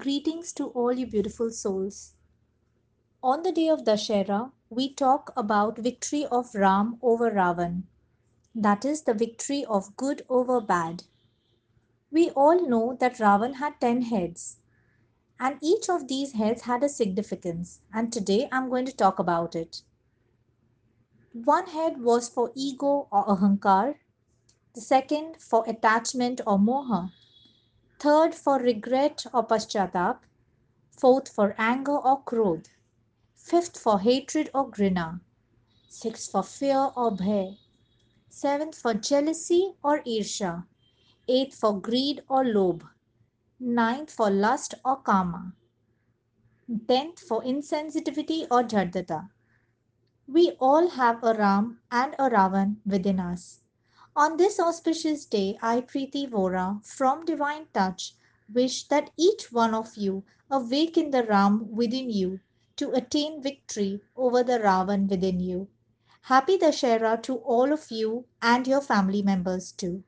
Greetings to all you beautiful souls. On the day of Dashera, we talk about victory of Ram over Ravan. That is the victory of good over bad. We all know that Ravan had 10 heads and each of these heads had a significance and today I'm going to talk about it. One head was for ego or ahankar, the second for attachment or moha, third for regret or paschatap, fourth for anger or krodh, fifth for hatred or grina, sixth for fear or bhay, seventh for jealousy or irsha, eighth for greed or lobh, ninth for lust or kama, tenth for insensitivity or jardata. We all have a Ram and a Ravan within us. On this auspicious day, I, Preeti Vora, from Divine Touch, wish that each one of you awaken the Ram within you to attain victory over the Ravan within you. Happy Dashera to all of you and your family members too.